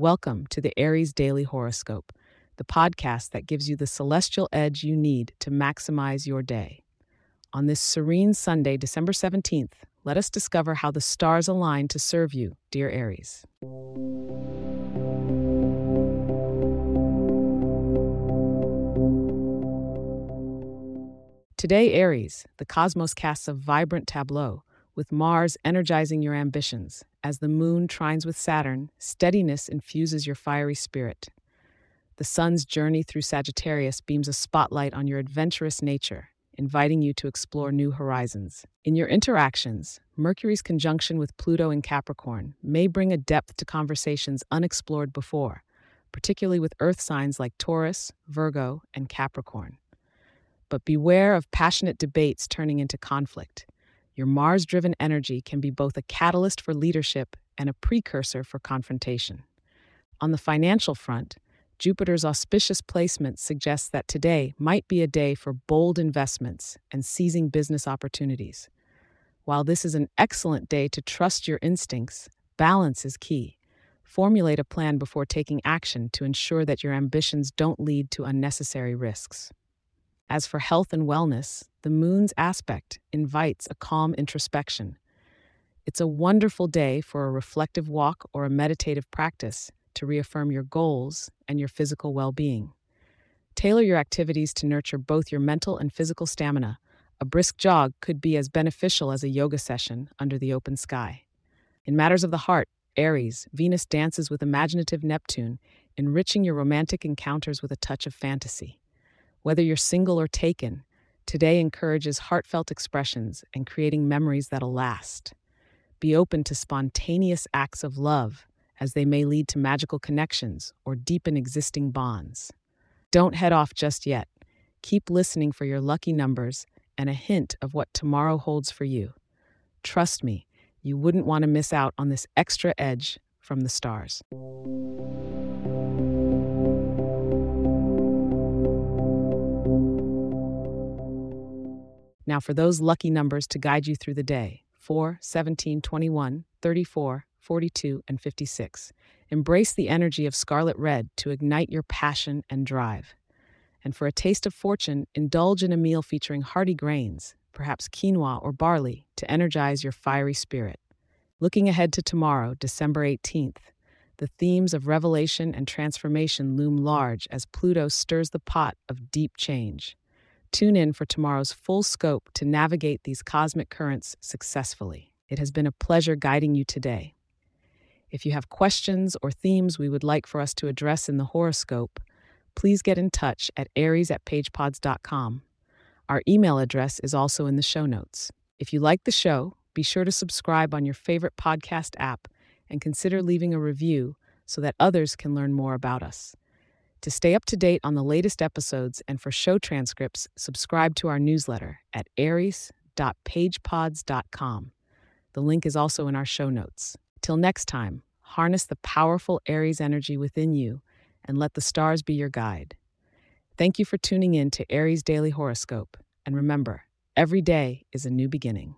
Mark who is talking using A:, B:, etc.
A: Welcome to the Aries Daily Horoscope, the podcast that gives you the celestial edge you need to maximize your day. On this serene Sunday, December 17th, let us discover how the stars align to serve you, dear Aries. Today, Aries, the cosmos casts a vibrant tableau, with Mars energizing your ambitions. As the moon trines with Saturn, steadiness infuses your fiery spirit. The sun's journey through Sagittarius beams a spotlight on your adventurous nature, inviting you to explore new horizons. In your interactions, Mercury's conjunction with Pluto in Capricorn may bring a depth to conversations unexplored before, particularly with earth signs like Taurus, Virgo, and Capricorn. But beware of passionate debates turning into conflict. Your Mars driven energy can be both a catalyst for leadership and a precursor for confrontation. On the financial front, Jupiter's auspicious placement suggests that today might be a day for bold investments and seizing business opportunities. While this is an excellent day to trust your instincts, balance is key. Formulate a plan before taking action to ensure that your ambitions don't lead to unnecessary risks. As for health and wellness, the moon's aspect invites a calm introspection. It's a wonderful day for a reflective walk or a meditative practice to reaffirm your goals and your physical well being. Tailor your activities to nurture both your mental and physical stamina. A brisk jog could be as beneficial as a yoga session under the open sky. In matters of the heart, Aries, Venus dances with imaginative Neptune, enriching your romantic encounters with a touch of fantasy. Whether you're single or taken, today encourages heartfelt expressions and creating memories that'll last. Be open to spontaneous acts of love, as they may lead to magical connections or deepen existing bonds. Don't head off just yet. Keep listening for your lucky numbers and a hint of what tomorrow holds for you. Trust me, you wouldn't want to miss out on this extra edge from the stars. Now, for those lucky numbers to guide you through the day 4, 17, 21, 34, 42, and 56. Embrace the energy of scarlet red to ignite your passion and drive. And for a taste of fortune, indulge in a meal featuring hearty grains, perhaps quinoa or barley, to energize your fiery spirit. Looking ahead to tomorrow, December 18th, the themes of revelation and transformation loom large as Pluto stirs the pot of deep change. Tune in for tomorrow's full scope to navigate these cosmic currents successfully. It has been a pleasure guiding you today. If you have questions or themes we would like for us to address in the horoscope, please get in touch at aries at pagepods.com. Our email address is also in the show notes. If you like the show, be sure to subscribe on your favorite podcast app and consider leaving a review so that others can learn more about us. To stay up to date on the latest episodes and for show transcripts, subscribe to our newsletter at aries.pagepods.com. The link is also in our show notes. Till next time, harness the powerful Aries energy within you and let the stars be your guide. Thank you for tuning in to Aries Daily Horoscope. And remember, every day is a new beginning.